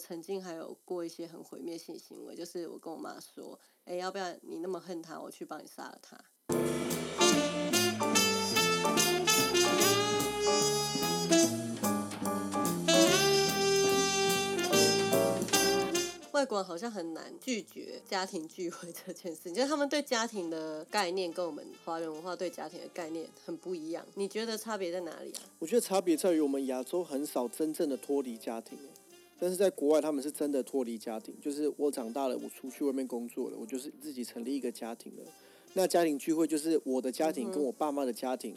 曾经还有过一些很毁灭性行为，就是我跟我妈说，哎，要不要你那么恨他，我去帮你杀了他。外国人好像很难拒绝家庭聚会这件事，就是他们对家庭的概念跟我们华人文化对家庭的概念很不一样。你觉得差别在哪里啊？我觉得差别在于我们亚洲很少真正的脱离家庭，但是在国外他们是真的脱离家庭，就是我长大了，我出去外面工作了，我就是自己成立一个家庭了。那家庭聚会就是我的家庭跟我爸妈的家庭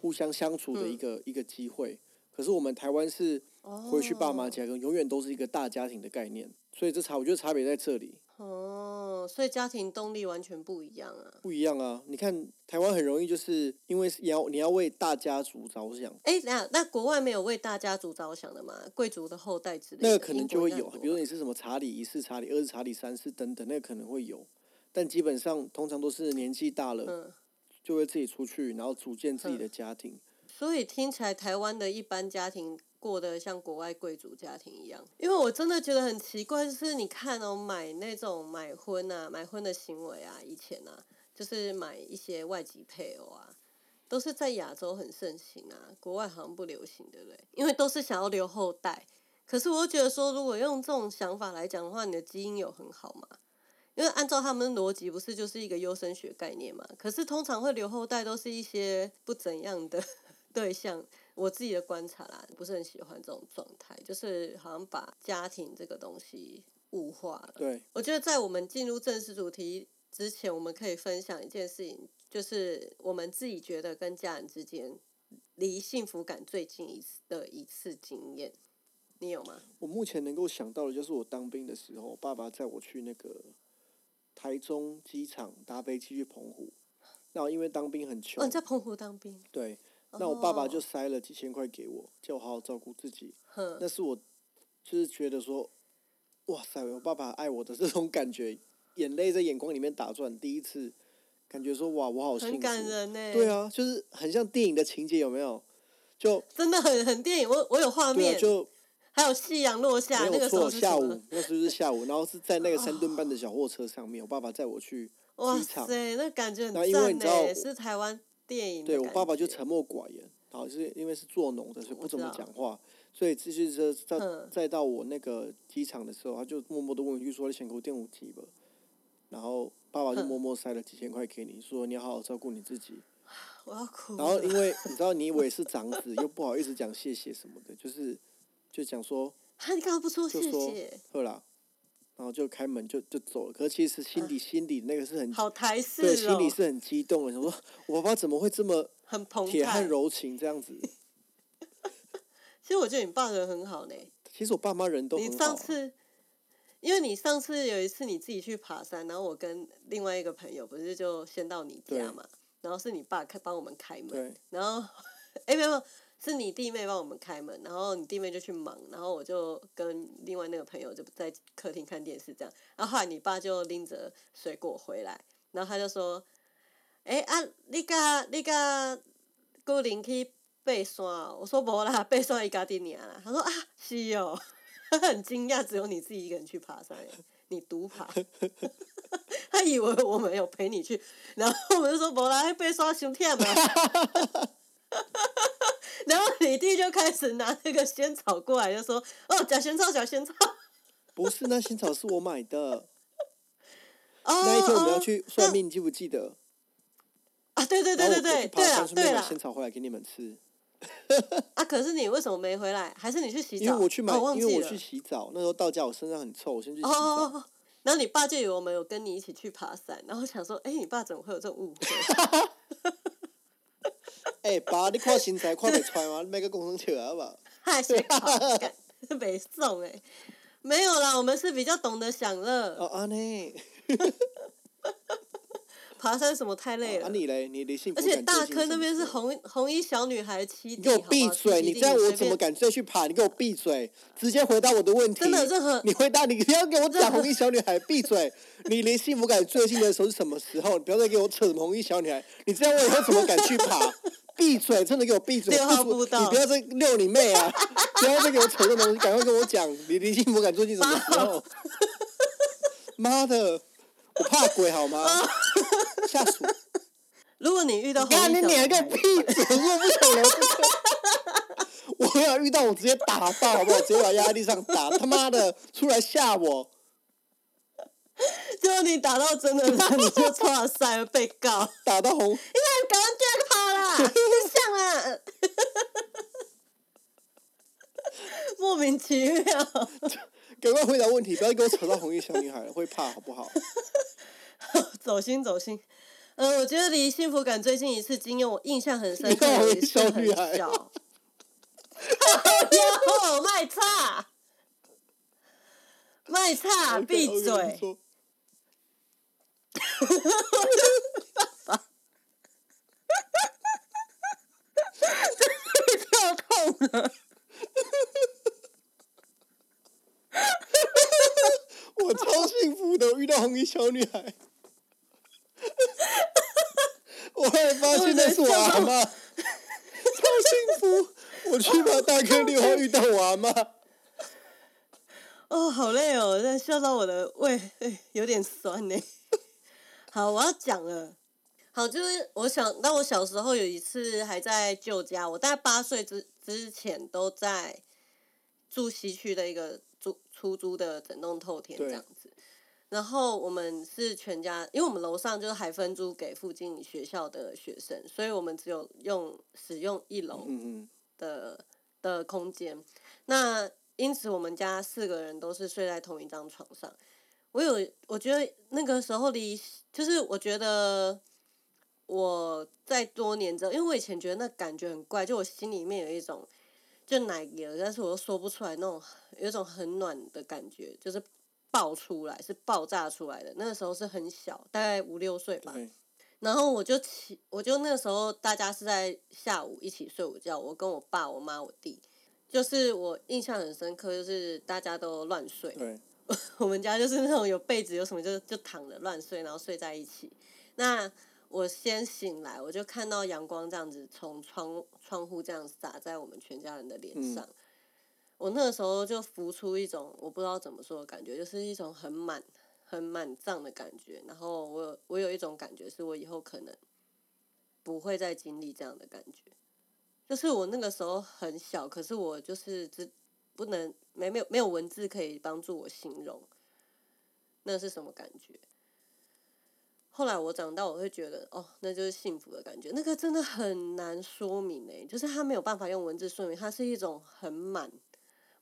互相相处的一个一个机会。可是我们台湾是回去爸妈家，跟永远都是一个大家庭的概念。所以这差，我觉得差别在这里。哦，所以家庭动力完全不一样啊。不一样啊！你看台湾很容易就是因为要你要为大家族着想。哎，那那国外没有为大家族着想的吗？贵族的后代之类的。那个可能就会有，比如说你是什么查理一世、查理二世、查理三世等等，那个可能会有。但基本上通常都是年纪大了，就会自己出去，然后组建自己的家庭。所以听起来台湾的一般家庭。过得像国外贵族家庭一样，因为我真的觉得很奇怪，就是你看哦，买那种买婚啊，买婚的行为啊，以前啊，就是买一些外籍配偶啊，都是在亚洲很盛行啊，国外好像不流行，对不对？因为都是想要留后代。可是我觉得说，如果用这种想法来讲的话，你的基因有很好嘛？因为按照他们的逻辑，不是就是一个优生学概念嘛？可是通常会留后代，都是一些不怎样的 对象。我自己的观察啦，不是很喜欢这种状态，就是好像把家庭这个东西物化了。对，我觉得在我们进入正式主题之前，我们可以分享一件事情，就是我们自己觉得跟家人之间离幸福感最近一次的一次经验，你有吗？我目前能够想到的就是我当兵的时候，爸爸载我去那个台中机场搭飞机去澎湖，那因为当兵很穷，哦，在澎湖当兵，对。那我爸爸就塞了几千块给我，叫我好好照顾自己。那是我就是觉得说，哇塞，我爸爸爱我的这种感觉，眼泪在眼眶里面打转。第一次感觉说，哇，我好幸福。很感人呢。对啊，就是很像电影的情节，有没有？就 真的很很电影，我我有画面。就还有夕阳落下，那个时候下午，那时候是下午，然后是在那个三吨半的小货车上面，我爸爸载我去机场。哇塞，那感觉很赞呢，是台湾。电影对我爸爸就沉默寡言，然后是因为是做农的，所以不怎么讲话。所以继续说，再再到我那个机场的时候，他就默默的问一句说：“你想给我电五级吧？”然后爸爸就默默塞了几千块给你，说：“你要好好照顾你自己。”我要哭。然后因为你知道，你以为是长子，又不好意思讲谢谢什么的，就是就讲说：“啊，你干嘛不说谢谢？”对啦。然后就开门就就走了，可是其实心底心底那个是很好台式对，心里是很激动的。想说 我爸爸怎么会这么很铁汉柔情这样子？其实我觉得你爸人很好呢。其实我爸妈人都很好。你上次，因为你上次有一次你自己去爬山，然后我跟另外一个朋友不是就先到你家嘛，然后是你爸开帮我们开门，然后 哎没有。是你弟妹帮我们开门，然后你弟妹就去忙，然后我就跟另外那个朋友就在客厅看电视这样。然后后来你爸就拎着水果回来，然后他就说：“哎啊，你甲你甲孤林去爬山？”我说：“无啦，爬山伊家己尔啦。”他说：“啊，是哦。”他很惊讶，只有你自己一个人去爬山，你独爬。他以为我们有陪你去，然后我们就说：“无啦，爬山伤忝嘛。”然后你弟就开始拿那个仙草过来，就说：“哦，假仙草，假仙草。”不是，那仙草是我买的。那一天我们要去算命，你记不记得？啊，对对对对对，对了，对啊。仙草回来给你们吃。啊，可是你为什么没回来？还是你去洗澡？因为我去买，因为我去洗澡。那时候到家，我身上很臭，我先去洗澡。然后你爸就以为我们有跟你一起去爬山，然后想说：“哎，你爸怎么会有这种误会？” 哎，爸，你看身材看得出来吗？你买个工程车好不好？嗨，谁搞？没送哎，没有啦，我们是比较懂得享乐。哦，安尼。爬山什么太累了？啊，你嘞？你你幸福而且大坑那边是红红衣小女孩七你给我闭嘴！你这样我怎么敢再去爬？你给我闭嘴！直接回答我的问题。真的任何你回答，你不要给我讲红衣小女孩，闭嘴！你离幸福感最近的时候是什么时候？你不要再给我扯什么红衣小女孩！你这样我以后怎么敢去爬？闭嘴！真的给我闭嘴！六号步道，你不要再遛你妹啊！不要再给我扯这东西，赶快跟我讲，你离幸福感最近什么时候？妈的，我怕鬼好吗？吓死。如果你遇到，干你撵个屁嘴！我不想聊这个。我要遇到我直接打爆好不好？直接把压在地上打，他妈的出来吓我！就你打到真的人，你就错赛被告。打到红，你看赶快第二个跑了！莫名其妙。赶快回答问题，不要给我扯到红衣小女孩了，会怕好不好？走心走心。呃，我觉得离幸福感最近一次经验，我印象很深刻，也是很小。哟，卖差，卖差，闭嘴！跳痛了！我超幸福的，遇到红衣小女孩。我还发现那是我阿妈，超幸福！我去把大哥电话遇到我阿妈。哦，好累哦，在笑到我的胃有点酸呢。好，我要讲了。好，就是我想，那我小时候有一次还在旧家，我大概八岁之之前都在住西区的一个租出租的整栋透天这样子。然后我们是全家，因为我们楼上就是还分租给附近学校的学生，所以我们只有用使用一楼的的空间。那因此我们家四个人都是睡在同一张床上。我有，我觉得那个时候离，就是我觉得我在多年之后，因为我以前觉得那感觉很怪，就我心里面有一种就奶油，但是我又说不出来那种有一种很暖的感觉，就是。爆出来是爆炸出来的，那个时候是很小，大概五六岁吧。然后我就起，我就那个时候大家是在下午一起睡午觉，我跟我爸、我妈、我弟，就是我印象很深刻，就是大家都乱睡。对，我们家就是那种有被子有什么就就躺着乱睡，然后睡在一起。那我先醒来，我就看到阳光这样子从窗窗户这样洒在我们全家人的脸上。我那个时候就浮出一种我不知道怎么说的感觉，就是一种很满、很满胀的感觉。然后我有我有一种感觉，是我以后可能不会再经历这样的感觉。就是我那个时候很小，可是我就是只不能没没有没有文字可以帮助我形容那是什么感觉。后来我长大，我会觉得哦，那就是幸福的感觉。那个真的很难说明诶，就是他没有办法用文字说明，它是一种很满。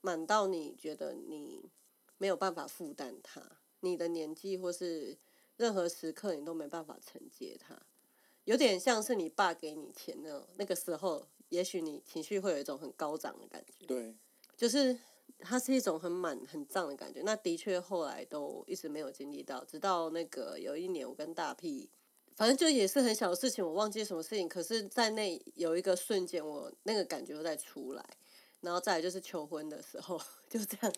满到你觉得你没有办法负担它，你的年纪或是任何时刻你都没办法承接它，有点像是你爸给你钱那种，那个时候也许你情绪会有一种很高涨的感觉。对，就是它是一种很满很胀的感觉。那的确后来都一直没有经历到，直到那个有一年我跟大屁，反正就也是很小的事情，我忘记什么事情，可是在那有一个瞬间，我那个感觉又再出来。然后再来就是求婚的时候，就这样，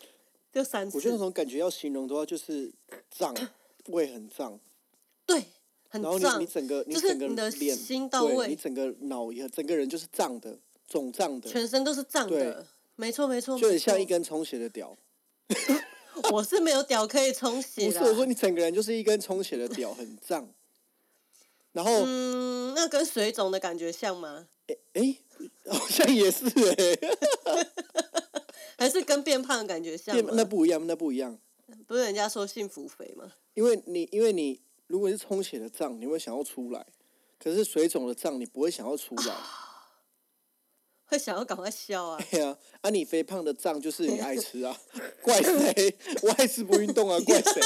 就三次。我觉得那种感觉要形容的话，就是胀，胃很胀。对，很胀。然后你你整个你整个脸，对，你整个脑也整个人就是胀的，肿胀的。全身都是胀的，没错没错。就很像一根充血的屌。我是没有屌可以充血。不是我说你整个人就是一根充血的屌，很胀。然后。嗯，那跟水肿的感觉像吗？哎哎。好像也是哎，还是跟变胖的感觉像？那不一样，那不一样。不是人家说幸福肥吗？因为你，因为你如果是充血的胀，你会想要出来；可是水肿的胀，你不会想要出来，会想要赶快消啊。对啊，啊，你肥胖的胀就是你爱吃啊，怪谁？我爱吃不运动啊，怪谁？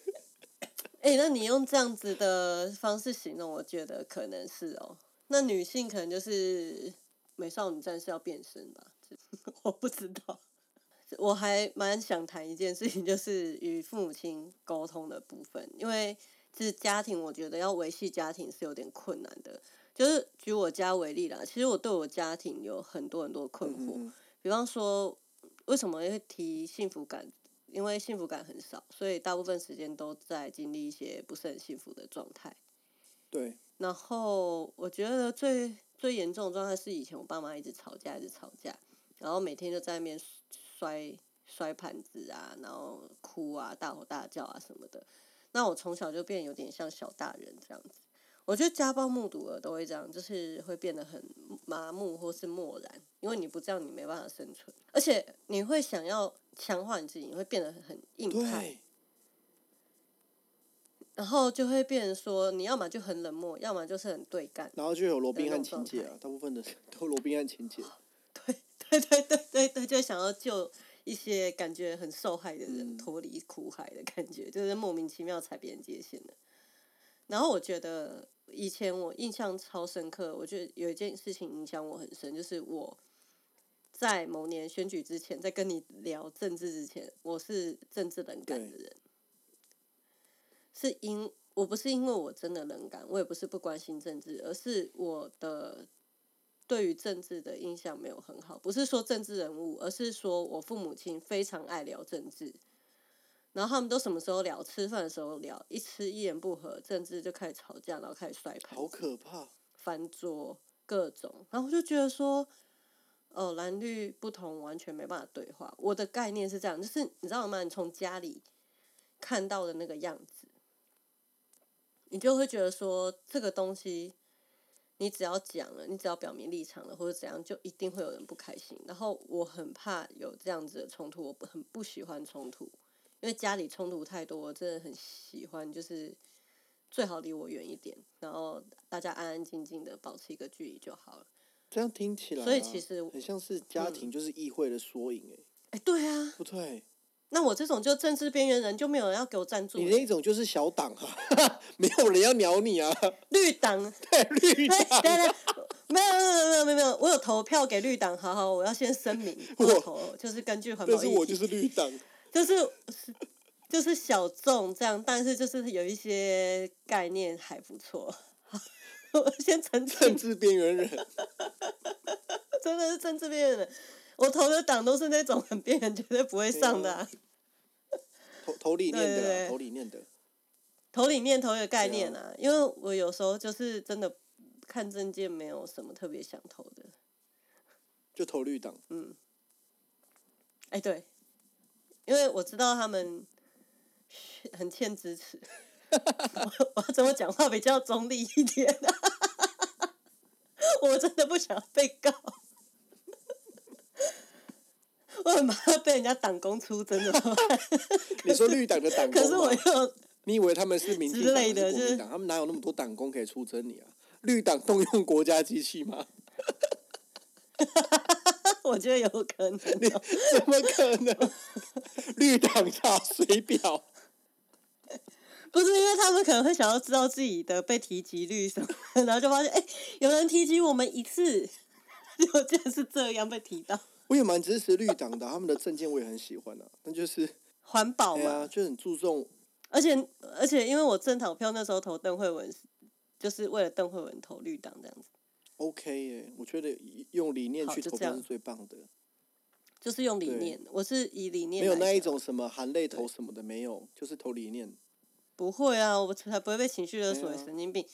哎，那你用这样子的方式形容，我觉得可能是哦。那女性可能就是美少女战士要变身吧？我不知道。我还蛮想谈一件事情，就是与父母亲沟通的部分，因为是家庭，我觉得要维系家庭是有点困难的。就是举我家为例啦，其实我对我家庭有很多很多困惑。比方说，为什么会提幸福感？因为幸福感很少，所以大部分时间都在经历一些不是很幸福的状态。对。然后我觉得最最严重的状态是以前我爸妈一直吵架，一直吵架，然后每天就在那边摔摔盘子啊，然后哭啊，大吼大叫啊什么的。那我从小就变有点像小大人这样子。我觉得家暴目睹了都会这样，就是会变得很麻木或是漠然，因为你不这样你没办法生存，而且你会想要强化你自己，你会变得很硬派，然后就会变成说你要么就很冷漠，要么就是很对干，然后就有罗宾汉情节啊，大部分的都罗宾汉情节，对对对对对对，就想要救一些感觉很受害的人脱离苦海的感觉，就是莫名其妙踩别人界限的，然后我觉得。以前我印象超深刻，我觉得有一件事情影响我很深，就是我在某年选举之前，在跟你聊政治之前，我是政治冷感的人，是因我不是因为我真的冷感，我也不是不关心政治，而是我的对于政治的印象没有很好，不是说政治人物，而是说我父母亲非常爱聊政治。然后他们都什么时候聊？吃饭的时候聊，一吃一言不合，甚至就开始吵架，然后开始摔盘，好可怕，翻桌各种。然后我就觉得说，哦，蓝绿不同，完全没办法对话。我的概念是这样，就是你知道吗？你从家里看到的那个样子，你就会觉得说，这个东西你只要讲了，你只要表明立场了，或者怎样，就一定会有人不开心。然后我很怕有这样子的冲突，我很不喜欢冲突。因为家里冲突太多，我真的很喜欢，就是最好离我远一点，然后大家安安静静的保持一个距离就好了。这样听起来，所以其实很像是家庭就是议会的缩影哎。哎，对啊。不对。那我这种就政治边缘人，就没有人要给我赞助。你那种就是小党啊，没有人要鸟你啊。绿党。对绿党。对对，没有没有没有没有没有，我有投票给绿党，好好，我要先声明，我投就是根据环保。但是我就是绿党。就是是就是小众这样，但是就是有一些概念还不错。我先澄清，政治边缘人，真的是政治边缘人。我投的党都是那种很边缘，绝对不会上的。投投理念的，投理念的，投理念投一个概念啊。因为我有时候就是真的看证件，没有什么特别想投的，就投绿党。嗯，哎，对。因为我知道他们很欠支持，我我怎么讲话比较中立一点？我真的不想被告，我很怕被人家党工出征的。你说绿党的党工可是我又，你以为他们是民进党还是国民党？他们哪有那么多党工可以出征你啊？绿党动用国家机器吗？我觉得有可能，怎么可能？绿党查水表，不是因为他们可能会想要知道自己的被提及率什么，然后就发现哎，有人提及我们一次，就竟然是这样被提到。我也蛮支持绿党的，他们的证件我也很喜欢啊，那就是环保嘛，就很注重。而且而且，因为我正投票那时候投邓慧文，就是为了邓慧文投绿党这样子。OK 耶，我觉得用理念去投票是最棒的。就是用理念，我是以理念。没有那一种什么含泪投什么的，没有，就是投理念。不会啊，我才不会被情绪勒索，神经病。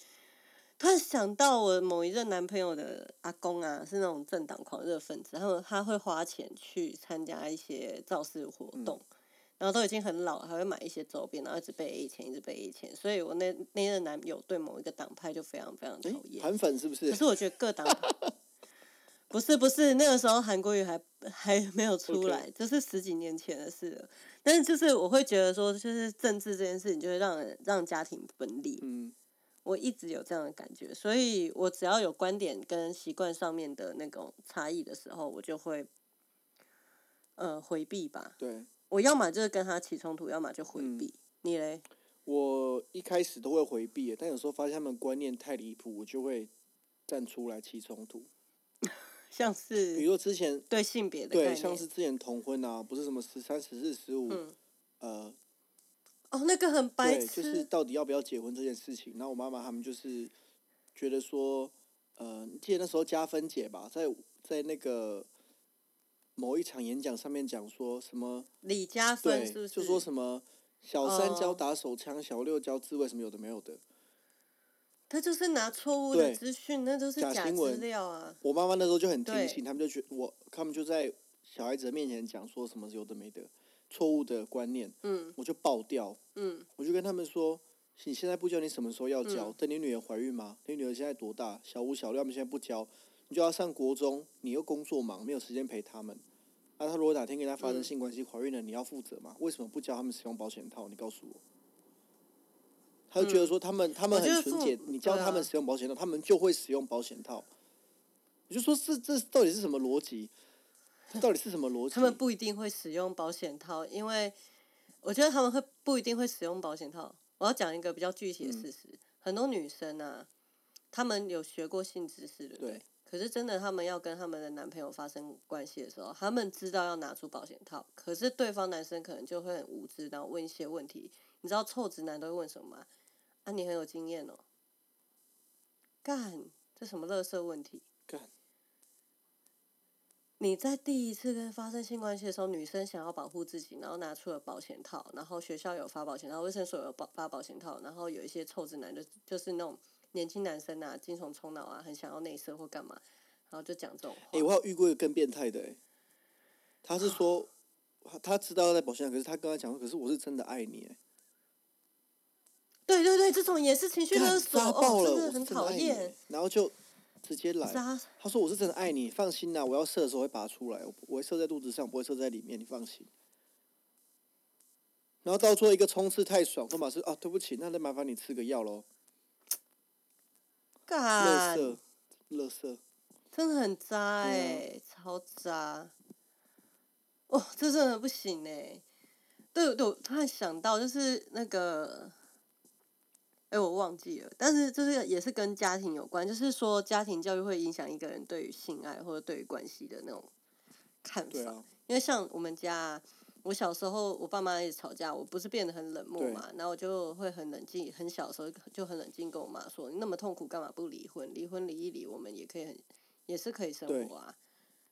突然想到我某一任男朋友的阿公啊，是那种政党狂热分子，然后他会花钱去参加一些造势活动。然后都已经很老了，还会买一些周边，然后一直被 A 钱，一直被 A 钱，所以我那那任男友对某一个党派就非常非常讨厌。韩粉是不是？可是我觉得各党 不是不是那个时候韩国语还还没有出来，这是十几年前的事了。但是就是我会觉得说，就是政治这件事情就会让人让家庭分裂。嗯，我一直有这样的感觉，所以我只要有观点跟习惯上面的那种差异的时候，我就会呃回避吧。对。我要么就是跟他起冲突，要么就回避。你嘞？我一开始都会回避，但有时候发现他们观念太离谱，我就会站出来起冲突。像是，比如之前对性别的对，像是之前同婚啊，不是什么十三、十四、十五，呃，哦，那个很白痴，就是到底要不要结婚这件事情。然后我妈妈他们就是觉得说，呃，记得那时候加分姐吧，在在那个。某一场演讲上面讲说什么？李嘉芬是不是？就说什么小三教打手枪，小六教自卫，什么有的没有的。他就是拿错误的资讯，那都是假资料啊。我妈妈那时候就很听信，他们就觉我，他们就在小孩子的面前讲说什么有的没的，错误的观念，嗯，我就爆掉，嗯，我就跟他们说，你现在不教，你什么时候要教？等你女儿怀孕吗？你女儿现在多大？小五、小六，他们现在不教，你就要上国中，你又工作忙，没有时间陪他们。啊，他如果哪天跟他发生性关系怀孕了，你要负责吗？为什么不教他们使用保险套？你告诉我。他就觉得说他们他们很纯洁，你教他们使用保险套，他们就会使用保险套。我就说这这到底是什么逻辑？到底是什么逻辑？他们不一定会使用保险套，因为我觉得他们会不一定会使用保险套。我要讲一个比较具体的事实：很多女生啊，她们有学过性知识的，对。可是真的，他们要跟他们的男朋友发生关系的时候，他们知道要拿出保险套，可是对方男生可能就会很无知，然后问一些问题。你知道臭直男都会问什么吗？啊，你很有经验哦。干，这什么乐色问题？干。你在第一次跟发生性关系的时候，女生想要保护自己，然后拿出了保险套，然后学校有发保险套，卫生所有保发保险套，然后有一些臭直男就就是那种年轻男生啊，精虫充脑啊，很想要内射或干嘛，然后就讲这种话。哎，我有遇过一个更变态的，哎，他是说他知道在保险套，可是他跟他讲说，可是我是真的爱你，哎。对对对，这种也是情绪勒索，哦，真的很讨厌。然后就直接来，他说我是真的爱你，放心啦，我要射的时候会拔出来，我会射在肚子上，不会射在里面，你放心。然后到做一个冲刺太爽，都马是啊，对不起，那再麻烦你吃个药喽。干，圾，真的很渣哎，超渣。哦，这真的不行哎。对对，我突然想到，就是那个。哎，我忘记了，但是就是也是跟家庭有关，就是说家庭教育会影响一个人对于性爱或者对于关系的那种看法。因为像我们家，我小时候我爸妈一直吵架，我不是变得很冷漠嘛，然后我就会很冷静，很小的时候就很冷静跟我妈说：“你那么痛苦，干嘛不离婚？离婚离一离，我们也可以很也是可以生活啊。”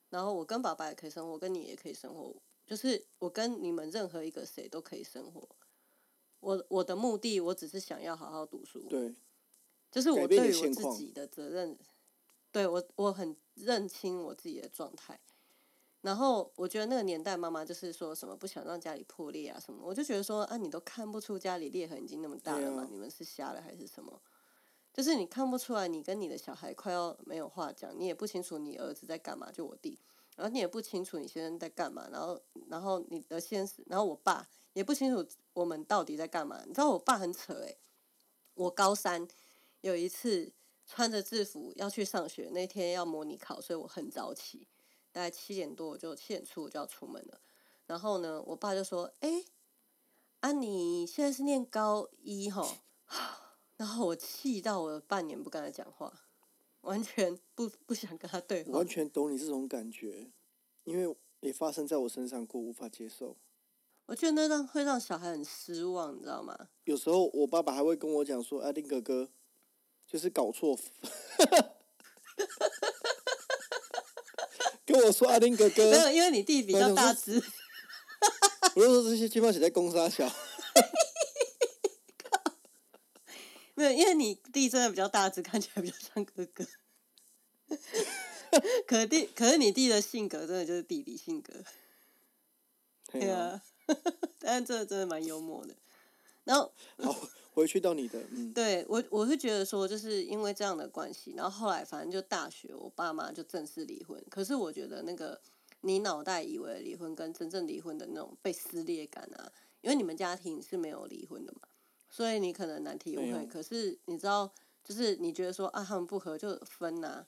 然后我跟爸爸也可以生活，跟你也可以生活，就是我跟你们任何一个谁都可以生活。我我的目的，我只是想要好好读书。对，就是我对于我自己的责任，对我我很认清我自己的状态。然后我觉得那个年代，妈妈就是说什么不想让家里破裂啊什么，我就觉得说啊，你都看不出家里裂痕已经那么大了吗，你们是瞎了还是什么？就是你看不出来，你跟你的小孩快要没有话讲，你也不清楚你儿子在干嘛，就我弟，然后你也不清楚你先生在干嘛，然后然后你的先生，然后我爸。也不清楚我们到底在干嘛。你知道我爸很扯诶，我高三有一次穿着制服要去上学，那天要模拟考，所以我很早起，大概七点多我就七点出我就要出门了。然后呢，我爸就说：“哎，啊你现在是念高一哈？” 然后我气到我半年不跟他讲话，完全不不想跟他对话。完全懂你这种感觉，因为也发生在我身上过，无法接受。我觉得那让会让小孩很失望，你知道吗？有时候我爸爸还会跟我讲说：“阿丁哥哥，就是搞错。” 跟我说：“阿丁哥哥。”没有，因为你弟比较大只。我就说这些基本上写在公沙小。没有，因为你弟真的比较大只，看起来比较像哥哥。可弟，可是你弟的性格真的就是弟弟性格。对啊。但这真的蛮幽默的，然后好回去到你的，嗯，对我我是觉得说，就是因为这样的关系，然后后来反正就大学，我爸妈就正式离婚。可是我觉得那个你脑袋以为离婚跟真正离婚的那种被撕裂感啊，因为你们家庭是没有离婚的嘛，所以你可能难体会。可是你知道，就是你觉得说啊，他们不和就分呐，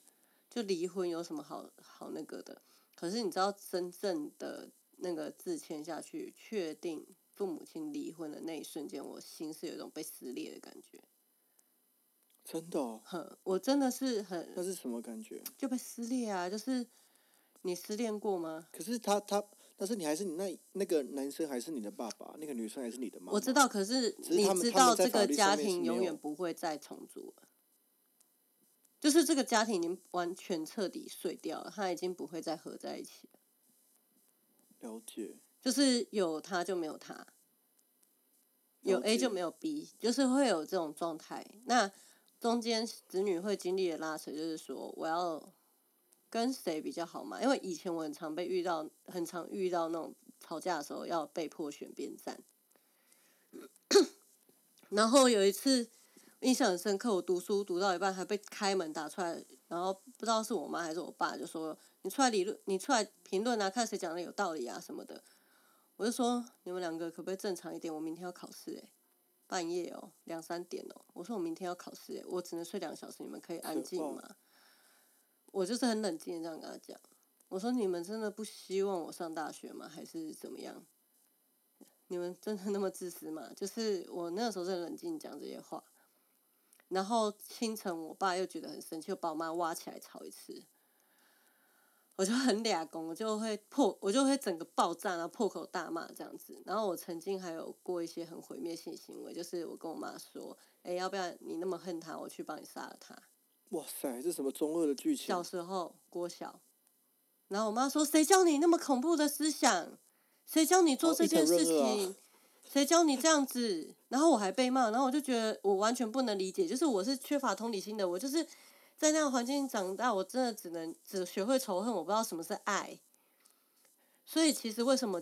就离婚有什么好好那个的？可是你知道真正的。那个字签下去，确定父母亲离婚的那一瞬间，我心是有一种被撕裂的感觉。真的？哼，我真的是很。那是什么感觉？就被撕裂啊！就是你失恋过吗？可是他他，但是你还是你那那个男生还是你的爸爸，那个女生还是你的妈妈。我知道，可是你知道这个家庭永远不会再重组了。就是这个家庭已经完全彻底碎掉了，他已经不会再合在一起了。了解，就是有他就没有他，有 A 就没有 B，就是会有这种状态。那中间子女会经历的拉扯，就是说我要跟谁比较好嘛？因为以前我很常被遇到，很常遇到那种吵架的时候要被迫选边站。然后有一次印象很深刻，我读书读到一半还被开门打出来，然后不知道是我妈还是我爸就说：“你出来理论，你出来评论啊，看谁讲的有道理啊什么的。”我就说：“你们两个可不可以正常一点？我明天要考试诶。”半夜哦，两三点哦，我说我明天要考试，我只能睡两个小时，你们可以安静吗？我就是很冷静的这样跟他讲，我说你们真的不希望我上大学吗？还是怎么样？你们真的那么自私吗？就是我那个时候在冷静讲这些话，然后清晨我爸又觉得很生气，又把我妈挖起来吵一次。我就很俩公，我就会破，我就会整个爆炸，然后破口大骂这样子。然后我曾经还有过一些很毁灭性行为，就是我跟我妈说：“哎，要不要你那么恨他，我去帮你杀了他。”哇塞，这什么中二的剧情？小时候郭小，然后我妈说：“谁教你那么恐怖的思想？谁教你做这件事情？谁教你这样子？”然后我还被骂，然后我就觉得我完全不能理解，就是我是缺乏同理心的，我就是。在那个环境长大，我真的只能只学会仇恨，我不知道什么是爱。所以其实为什么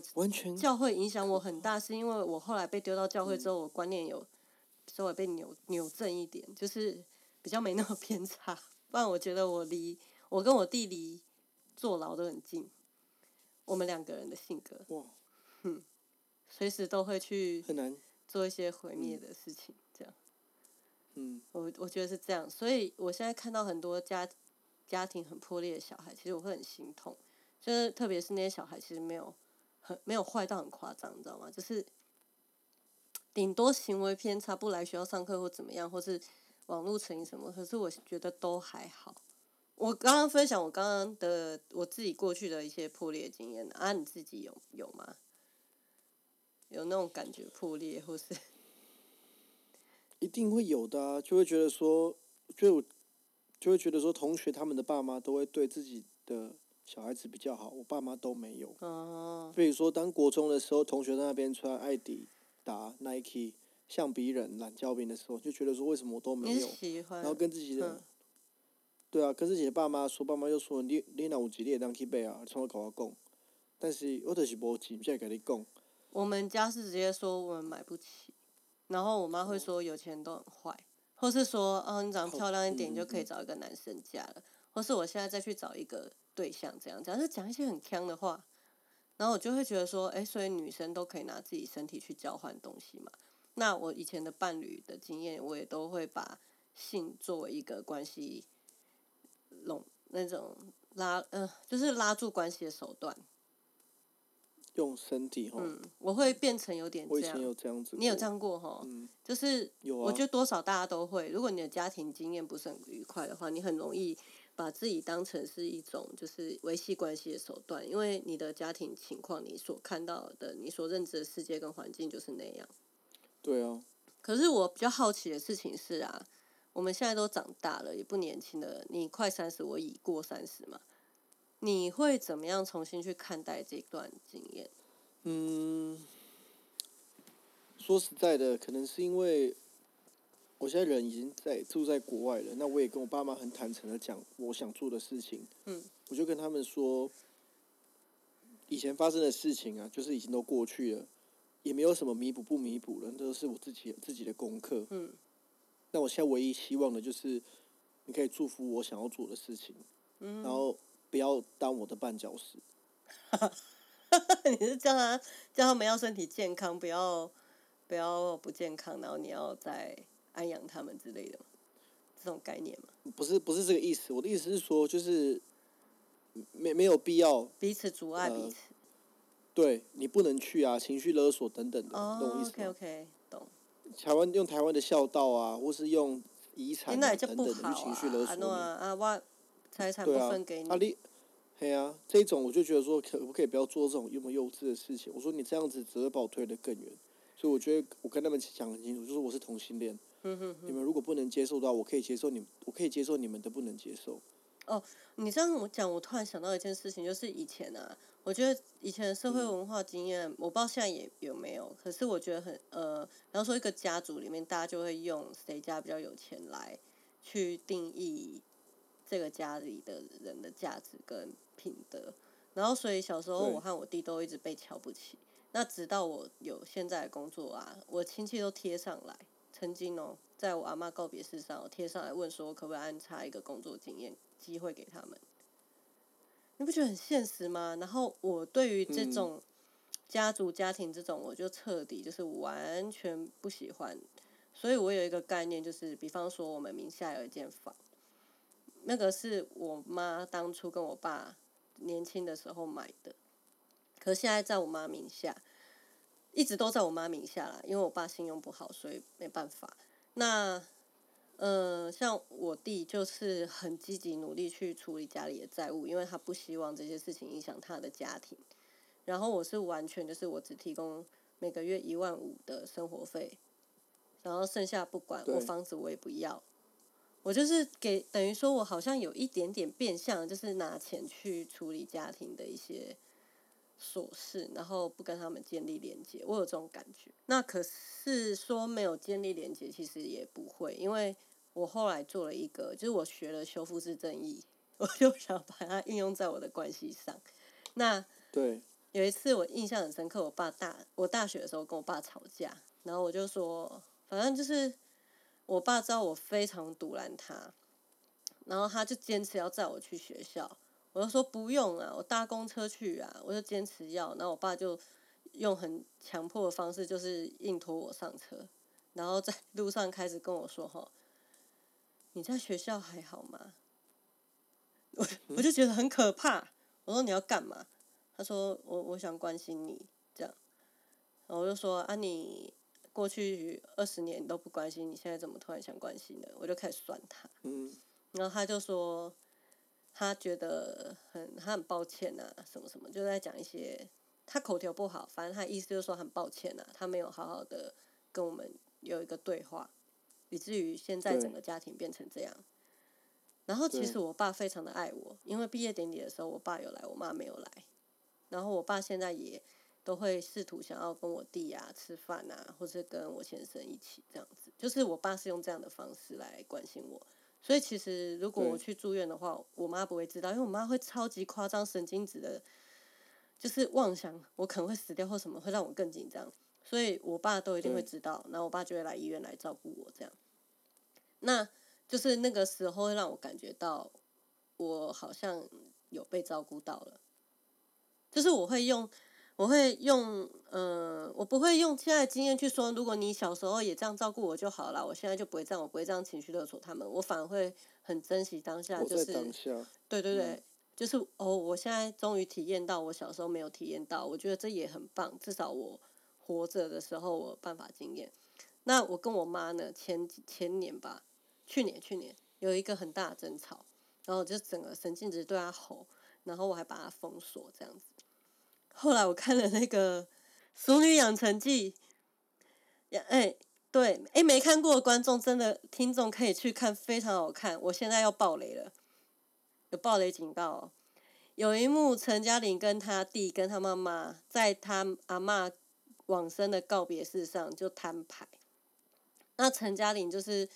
教会影响我很大，是因为我后来被丢到教会之后，我观念有稍微被扭扭正一点，就是比较没那么 偏差。不然我觉得我离我跟我弟离坐牢都很近，我们两个人的性格，哇，嗯，随时都会去很难做一些毁灭的事情。嗯，我我觉得是这样，所以我现在看到很多家家庭很破裂的小孩，其实我会很心痛。就是特别是那些小孩，其实没有很没有坏到很夸张，你知道吗？就是顶多行为偏差，不来学校上课或怎么样，或是网络成瘾什么。可是我觉得都还好。我刚刚分享我刚刚的我自己过去的一些破裂经验啊，你自己有有吗？有那种感觉破裂，或是？一定会有的啊，就会觉得说，就就会觉得说，同学他们的爸妈都会对自己的小孩子比较好，我爸妈都没有。哦。比如说，当国中的时候，同学在那边穿艾迪达、Nike、橡皮人、懒胶饼的时候，就觉得说，为什么我都没有？然后跟自己的，对啊，跟自己的爸妈说，爸妈又说，你你哪有钱，你也当去买啊，从我跟我讲。但是我就是无钱，不想跟你讲。我们家是直接说我们买不起。然后我妈会说有钱人都很坏，或是说哦你长得漂亮一点就可以找一个男生嫁了，或是我现在再去找一个对象这样，讲就讲一些很呛的话，然后我就会觉得说，哎，所以女生都可以拿自己身体去交换东西嘛？那我以前的伴侣的经验，我也都会把性作为一个关系拢那种拉，嗯，就是拉住关系的手段。用身体哈，嗯，我会变成有点这样。我以前有这样子。你有这样过哈？嗯，就是有啊。我觉得多少大家都会。如果你的家庭经验不是很愉快的话，你很容易把自己当成是一种就是维系关系的手段，因为你的家庭情况，你所看到的，你所认知的世界跟环境就是那样。对啊。可是我比较好奇的事情是啊，我们现在都长大了，也不年轻了。你快三十，我已过三十嘛。你会怎么样重新去看待这段经验？嗯，说实在的，可能是因为我现在人已经在住在国外了，那我也跟我爸妈很坦诚的讲我想做的事情。嗯，我就跟他们说，以前发生的事情啊，就是已经都过去了，也没有什么弥补不弥补了，都是我自己自己的功课。嗯，那我现在唯一希望的就是你可以祝福我想要做的事情。嗯，然后。不要当我的绊脚石。你是叫他叫他们要身体健康，不要不要不健康，然后你要再安养他们之类的这种概念吗？不是不是这个意思，我的意思是说，就是没没有必要彼此阻碍彼此。对你不能去啊，情绪勒索等等的，懂我意思吗？OK OK，懂。台湾用台湾的孝道啊，或是用遗产等等的去情绪勒索你啊，我。财产不分给你。啊，你，嘿啊，这种我就觉得说，可不可以不要做这种幼么幼稚的事情？我说你这样子只会把我推得更远。所以我觉得我跟他们讲很清楚，就是我是同性恋。你们如果不能接受的话，我可以接受你，我可以接受你们的不能接受。哦，你这样我讲，我突然想到一件事情，就是以前啊，我觉得以前的社会文化经验，我不知道现在也有没有，可是我觉得很呃，然后说一个家族里面，大家就会用谁家比较有钱来。去定义这个家里的人的价值跟品德。然后，所以小时候我和我弟都一直被瞧不起。那直到我有现在的工作啊，我亲戚都贴上来。曾经哦，在我阿妈告别式上，贴上来问说，可不可以安插一个工作经验机会给他们？你不觉得很现实吗？然后我对于这种家族家庭这种，我就彻底就是完全不喜欢。所以我有一个概念，就是比方说，我们名下有一间房，那个是我妈当初跟我爸年轻的时候买的，可现在在我妈名下。一直都在我妈名下啦，因为我爸信用不好，所以没办法。那，呃，像我弟就是很积极努力去处理家里的债务，因为他不希望这些事情影响他的家庭。然后我是完全就是我只提供每个月一万五的生活费，然后剩下不管我房子我也不要，我就是给等于说我好像有一点点变相，就是拿钱去处理家庭的一些。琐事，然后不跟他们建立连接，我有这种感觉。那可是说没有建立连接，其实也不会，因为我后来做了一个，就是我学了修复式正义，我就想把它运用在我的关系上。那对，有一次我印象很深刻，我爸大我大学的时候跟我爸吵架，然后我就说，反正就是我爸知道我非常堵拦他，然后他就坚持要载我去学校。我就说不用啊，我搭公车去啊，我就坚持要，然后我爸就用很强迫的方式，就是硬拖我上车，然后在路上开始跟我说：“哈，你在学校还好吗？”我我就觉得很可怕。我说：“你要干嘛？”他说：“我我想关心你。”这样，然后我就说：“啊，你过去二十年都不关心，你现在怎么突然想关心呢？”我就开始酸他。嗯。然后他就说。他觉得很，他很抱歉呐，什么什么，就在讲一些，他口条不好，反正他意思就是说很抱歉呐，他没有好好的跟我们有一个对话，以至于现在整个家庭变成这样。然后其实我爸非常的爱我，因为毕业典礼的时候我爸有来，我妈没有来。然后我爸现在也都会试图想要跟我弟啊吃饭啊，或是跟我先生一起这样子，就是我爸是用这样的方式来关心我。所以其实，如果我去住院的话，我妈不会知道，因为我妈会超级夸张、神经质的，就是妄想我可能会死掉或什么，会让我更紧张。所以我爸都一定会知道，然后我爸就会来医院来照顾我这样。那就是那个时候会让我感觉到，我好像有被照顾到了，就是我会用。我会用，嗯，我不会用现在的经验去说，如果你小时候也这样照顾我就好了，我现在就不会这样，我不会这样情绪勒索他们，我反而会很珍惜当下，就是，对对对，就是哦，我现在终于体验到我小时候没有体验到，我觉得这也很棒，至少我活着的时候我有办法经验。那我跟我妈呢，前前年吧，去年去年有一个很大的争吵，然后就整个神经质对她吼，然后我还把她封锁这样子。后来我看了那个《熟女养成记》，哎，对，哎，没看过的观众真的听众可以去看，非常好看。我现在要爆雷了，有爆雷警告。有一幕，陈嘉玲跟他弟跟他妈妈在他阿妈往生的告别式上就摊牌。那陈嘉玲就是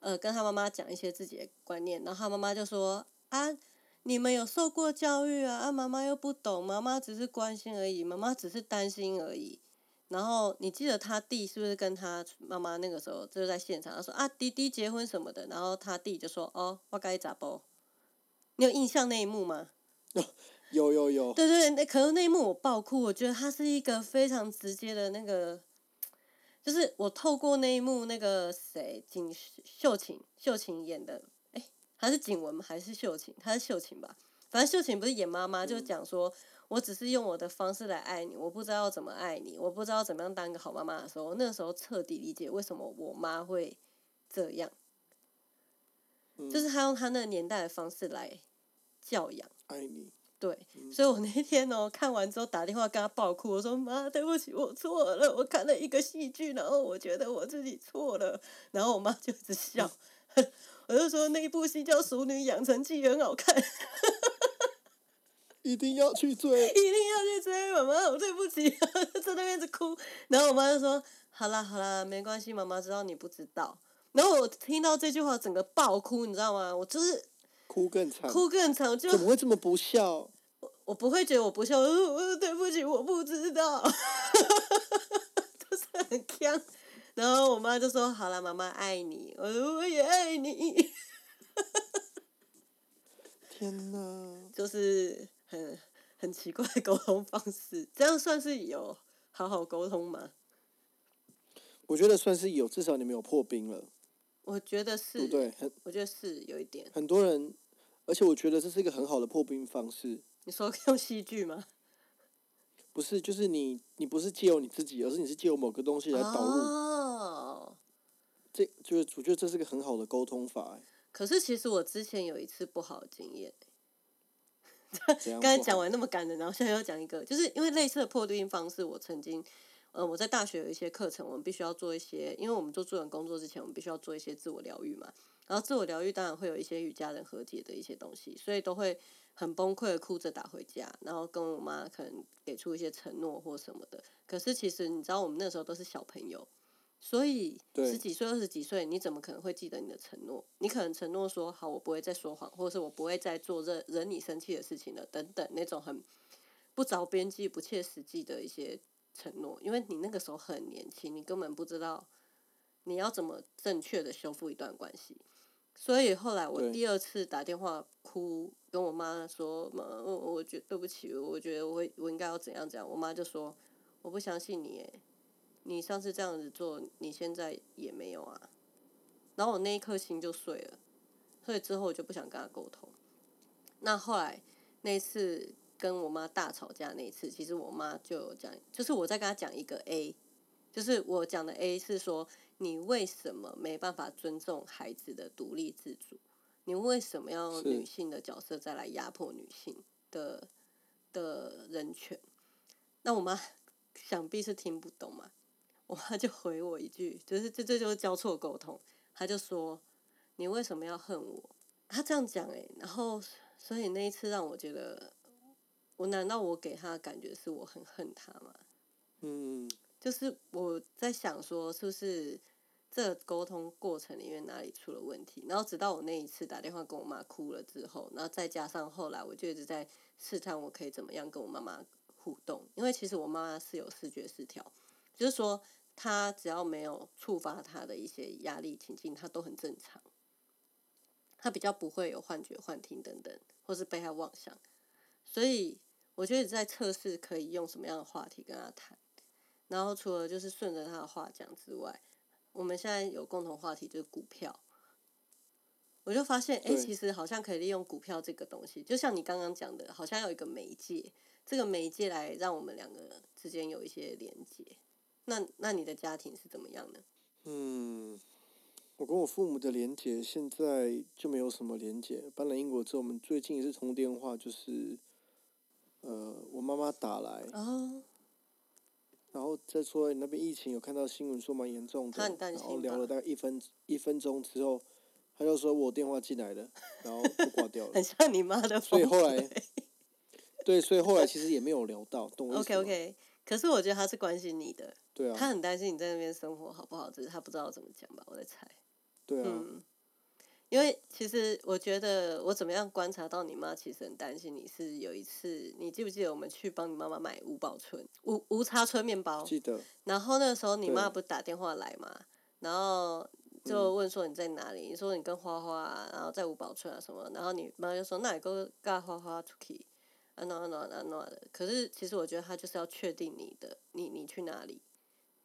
呃跟他妈妈讲一些自己的观念，然后他妈妈就说啊。你们有受过教育啊？啊，妈妈又不懂，妈妈只是关心而已，妈妈只是担心而已。然后你记得他弟是不是跟他妈妈那个时候就是在现场？他说啊，弟弟结婚什么的。然后他弟就说哦，我该咋不？你有印象那一幕吗？有有有。对对对，那可是那一幕我爆哭，我觉得他是一个非常直接的那个，就是我透过那一幕，那个谁，景秀琴，秀琴演的。还是景文吗？还是秀琴？她是秀琴吧。反正秀琴不是演妈妈，就讲说，我只是用我的方式来爱你，我不知道怎么爱你，我不知道怎么样当一个好妈妈的时候，那个时候彻底理解为什么我妈会这样。就是她用她那个年代的方式来教养。爱你。对，所以我那天哦看完之后打电话跟她爆哭，我说妈，对不起，我错了，我看了一个戏剧，然后我觉得我自己错了，然后我妈就一直笑。我就说那一部戏叫《熟女养成记》，很好看，一定要去追，一定要去追。妈妈，我对不起，在那边一直哭。然后我妈就说：“好啦好啦，没关系，妈妈知道你不知道。”然后我听到这句话，整个爆哭，你知道吗？我就是哭更惨，哭更惨，就怎么会这么不孝？我我不会觉得我不孝，呃，对不起，我不知道，就是很呛。然后我妈就说：“好了，妈妈爱你，我说我也爱你。”天哪！就是很很奇怪的沟通方式，这样算是有好好沟通吗？我觉得算是有，至少你没有破冰了。我觉得是，对，很，我觉得是有一点。很多人，而且我觉得这是一个很好的破冰方式。你说用戏剧吗？不是，就是你，你不是借由你自己，而是你是借由某个东西来导入。哦。这就是我觉得这是个很好的沟通法。可是其实我之前有一次不好的经验。刚才讲完那么感人，然后现在要讲一个，就是因为类似的破对应方式，我曾经，嗯，我在大学有一些课程，我们必须要做一些，因为我们做助人工作之前，我们必须要做一些自我疗愈嘛。然后自我疗愈当然会有一些与家人和解的一些东西，所以都会很崩溃的哭着打回家，然后跟我妈可能给出一些承诺或什么的。可是其实你知道，我们那时候都是小朋友，所以十几岁、二十几岁，你怎么可能会记得你的承诺？你可能承诺说好，我不会再说谎，或者是我不会再做惹惹你生气的事情了，等等那种很不着边际、不切实际的一些承诺。因为你那个时候很年轻，你根本不知道你要怎么正确的修复一段关系。所以后来我第二次打电话哭，跟我妈说：“妈，我我觉对不起，我觉得我我应该要怎样怎样。”我妈就说：“我不相信你，诶，你上次这样子做，你现在也没有啊。”然后我那一颗心就碎了，所以之后我就不想跟他沟通。那后来那次跟我妈大吵架那一次，其实我妈就有讲，就是我在跟她讲一个 A，就是我讲的 A 是说。你为什么没办法尊重孩子的独立自主？你为什么要女性的角色再来压迫女性的的人权？那我妈 想必是听不懂嘛，我妈就回我一句，就是这这就是交错沟通。她就说：“你为什么要恨我？”她这样讲诶，然后所以那一次让我觉得，我难道我给她的感觉是我很恨她吗？嗯，就是我在想说，是不是？这沟通过程里面哪里出了问题？然后直到我那一次打电话跟我妈哭了之后，然后再加上后来我就一直在试探我可以怎么样跟我妈妈互动，因为其实我妈妈是有视觉失调，就是说她只要没有触发他的一些压力情境，他都很正常，他比较不会有幻觉、幻听等等，或是被害妄想，所以我觉得在测试可以用什么样的话题跟他谈，然后除了就是顺着他的话讲之外。我们现在有共同话题就是股票，我就发现，哎，其实好像可以利用股票这个东西，就像你刚刚讲的，好像有一个媒介，这个媒介来让我们两个之间有一些连接。那那你的家庭是怎么样呢？嗯，我跟我父母的连接现在就没有什么连接。搬来英国之后，我们最近一次通电话就是，呃，我妈妈打来。然后再说你那边疫情有看到新闻说蛮严重的，然后聊了大概一分一分钟之后，他就说我电话进来了，然后就挂掉了。很像你妈的所以后来，对，所以后来其实也没有聊到，懂我意思 OK OK，可是我觉得他是关心你的，对啊，他很担心你在那边生活好不好，只是他不知道怎么讲吧，我在猜。对啊。因为其实我觉得我怎么样观察到你妈其实很担心你是有一次你记不记得我们去帮你妈妈买五宝村无无差村面包？记得。然后那个时候你妈不是打电话来嘛，然后就问说你在哪里？你说你跟花花，然后在五宝村啊什么？然后你妈就说那你跟跟花花出去啊哪哪哪哪的。可是其实我觉得他就是要确定你的你你去哪里，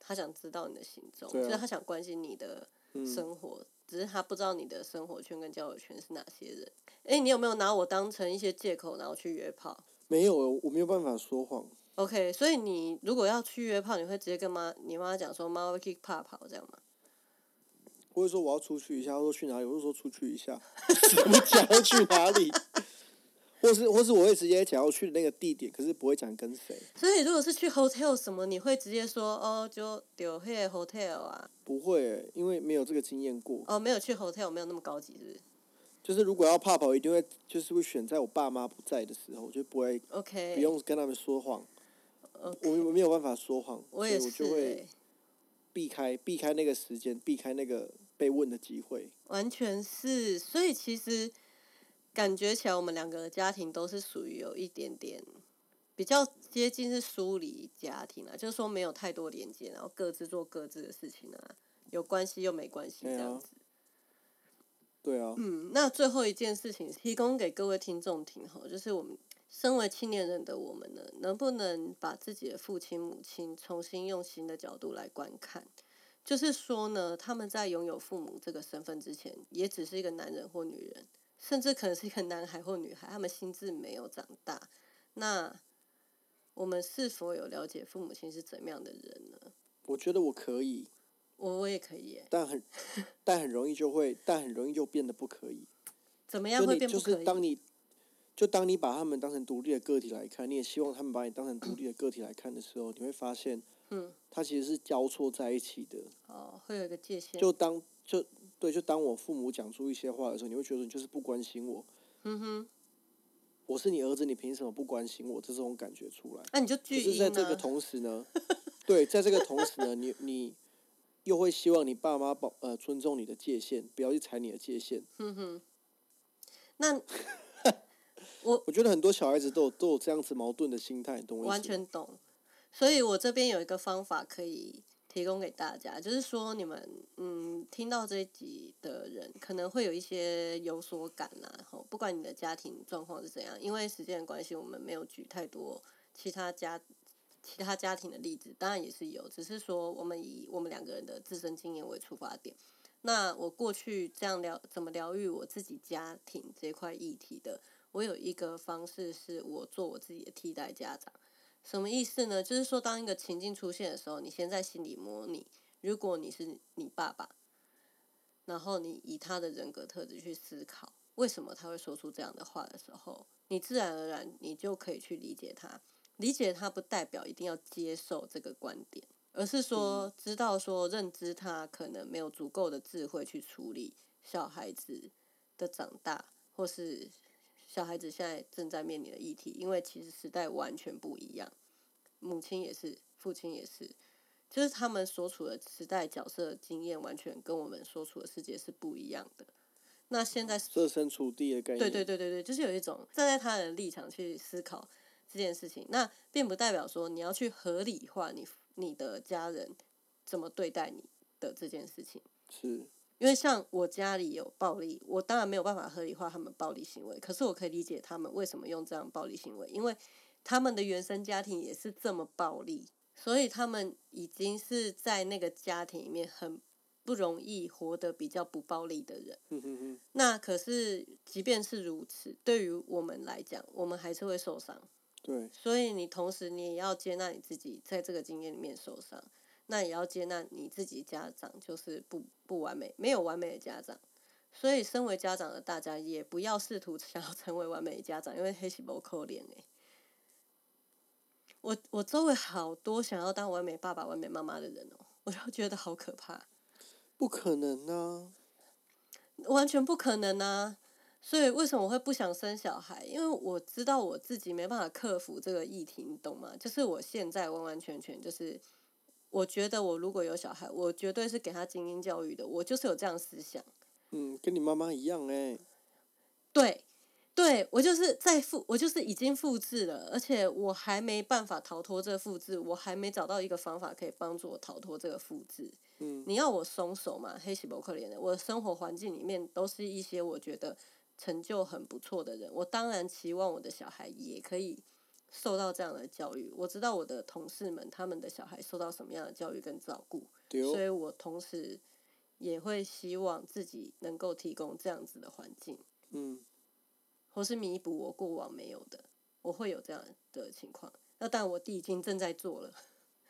他想知道你的行踪，就是他想关心你的生活。只是他不知道你的生活圈跟交友圈是哪些人。哎，你有没有拿我当成一些借口，然后去约炮？没有，我没有办法说谎。OK，所以你如果要去约炮，你会直接跟妈、你妈讲说，妈会去怕跑这样吗？或者说我要出去一下，或者说去哪里，我就说出去一下，怎么讲要去哪里？或是或是我会直接讲要去的那个地点，可是不会讲跟谁。所以如果是去 hotel 什么，你会直接说哦，就丢那个 hotel 啊？不会，因为没有这个经验过。哦，没有去 hotel，没有那么高级，是不是？就是如果要怕跑，一定会就是会选在我爸妈不在的时候，就不会 OK，不用跟他们说谎。我我没有办法说谎，所以我就会避开避开那个时间，避开那个被问的机会。完全是，所以其实感觉起来，我们两个的家庭都是属于有一点点比较接近是疏离家庭啊，就是说没有太多连接，然后各自做各自的事情啊，有关系又没关系这样子。对啊。嗯，那最后一件事情提供给各位听众听哈，就是我们身为青年人的我们呢，能不能把自己的父亲母亲重新用新的角度来观看？就是说呢，他们在拥有父母这个身份之前，也只是一个男人或女人，甚至可能是一个男孩或女孩，他们心智没有长大。那我们是否有了解父母亲是怎么样的人呢？我觉得我可以，我我也可以，但很但很容易就会，但很容易就变得不可以。怎么样会变不可以？就是当你，就当你把他们当成独立的个体来看，你也希望他们把你当成独立的个体来看的时候，你会发现。嗯，它其实是交错在一起的。哦，会有一个界限。就当就对，就当我父母讲出一些话的时候，你会觉得你就是不关心我。嗯哼。我是你儿子，你凭什么不关心我？这种感觉出来。那你就拒是在这个同时呢，对，在这个同时呢，你你又会希望你爸妈保呃尊重你的界限，不要去踩你的界限。嗯哼。那 我我觉得很多小孩子都有都有这样子矛盾的心态，懂我完全懂。所以我这边有一个方法可以提供给大家，就是说你们嗯听到这一集的人可能会有一些有所感啦，吼，不管你的家庭状况是怎样，因为时间的关系，我们没有举太多其他家其他家庭的例子，当然也是有，只是说我们以我们两个人的自身经验为出发点。那我过去这样疗怎么疗愈我自己家庭这块议题的，我有一个方式是我做我自己的替代家长。什么意思呢？就是说，当一个情境出现的时候，你先在心里模拟，如果你是你爸爸，然后你以他的人格特质去思考，为什么他会说出这样的话的时候，你自然而然你就可以去理解他。理解他不代表一定要接受这个观点，而是说知道说认知他可能没有足够的智慧去处理小孩子的长大，或是。小孩子现在正在面临的议题，因为其实时代完全不一样，母亲也是，父亲也是，就是他们所处的时代角色经验完全跟我们所处的世界是不一样的。那现在设身处地的概念，对对对对对，就是有一种站在他人立场去思考这件事情。那并不代表说你要去合理化你你的家人怎么对待你的这件事情。是。因为像我家里有暴力，我当然没有办法合理化他们暴力行为。可是我可以理解他们为什么用这样暴力行为，因为他们的原生家庭也是这么暴力，所以他们已经是在那个家庭里面很不容易活得比较不暴力的人。那可是即便是如此，对于我们来讲，我们还是会受伤。对。所以你同时你也要接纳你自己在这个经验里面受伤。那也要接纳你自己家长就是不不完美，没有完美的家长，所以身为家长的大家也不要试图 想要成为完美的家长，因为黑是不可怜诶。我我周围好多想要当完美爸爸、完美妈妈的人哦，我就觉得好可怕。不可能啊！完全不可能啊！所以为什么我会不想生小孩？因为我知道我自己没办法克服这个议题，你懂吗？就是我现在完完全全就是。我觉得我如果有小孩，我绝对是给他精英教育的。我就是有这样思想。嗯，跟你妈妈一样哎。对，对我就是在复，我就是已经复制了，而且我还没办法逃脱这个复制，我还没找到一个方法可以帮助我逃脱这个复制。嗯。你要我松手嘛？黑喜伯克连的，我的生活环境里面都是一些我觉得成就很不错的人，我当然期望我的小孩也可以。受到这样的教育，我知道我的同事们他们的小孩受到什么样的教育跟照顾，所以我同时也会希望自己能够提供这样子的环境，嗯，或是弥补我过往没有的，我会有这样的情况。那但我弟已经正在做了，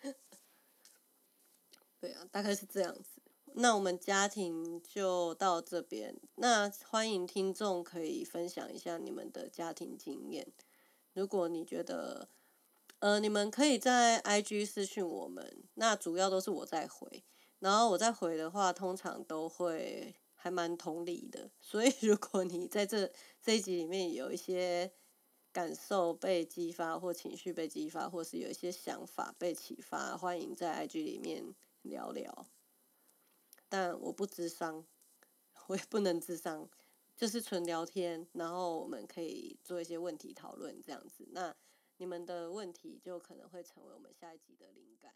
对啊，大概是这样子。那我们家庭就到这边，那欢迎听众可以分享一下你们的家庭经验。如果你觉得，呃，你们可以在 IG 私讯我们，那主要都是我在回，然后我在回的话，通常都会还蛮同理的。所以如果你在这这一集里面有一些感受被激发，或情绪被激发，或是有一些想法被启发，欢迎在 IG 里面聊聊。但我不智商，我也不能智商，就是纯聊天，然后我们可以做一些问题讨论这样子。那你们的问题就可能会成为我们下一集的灵感。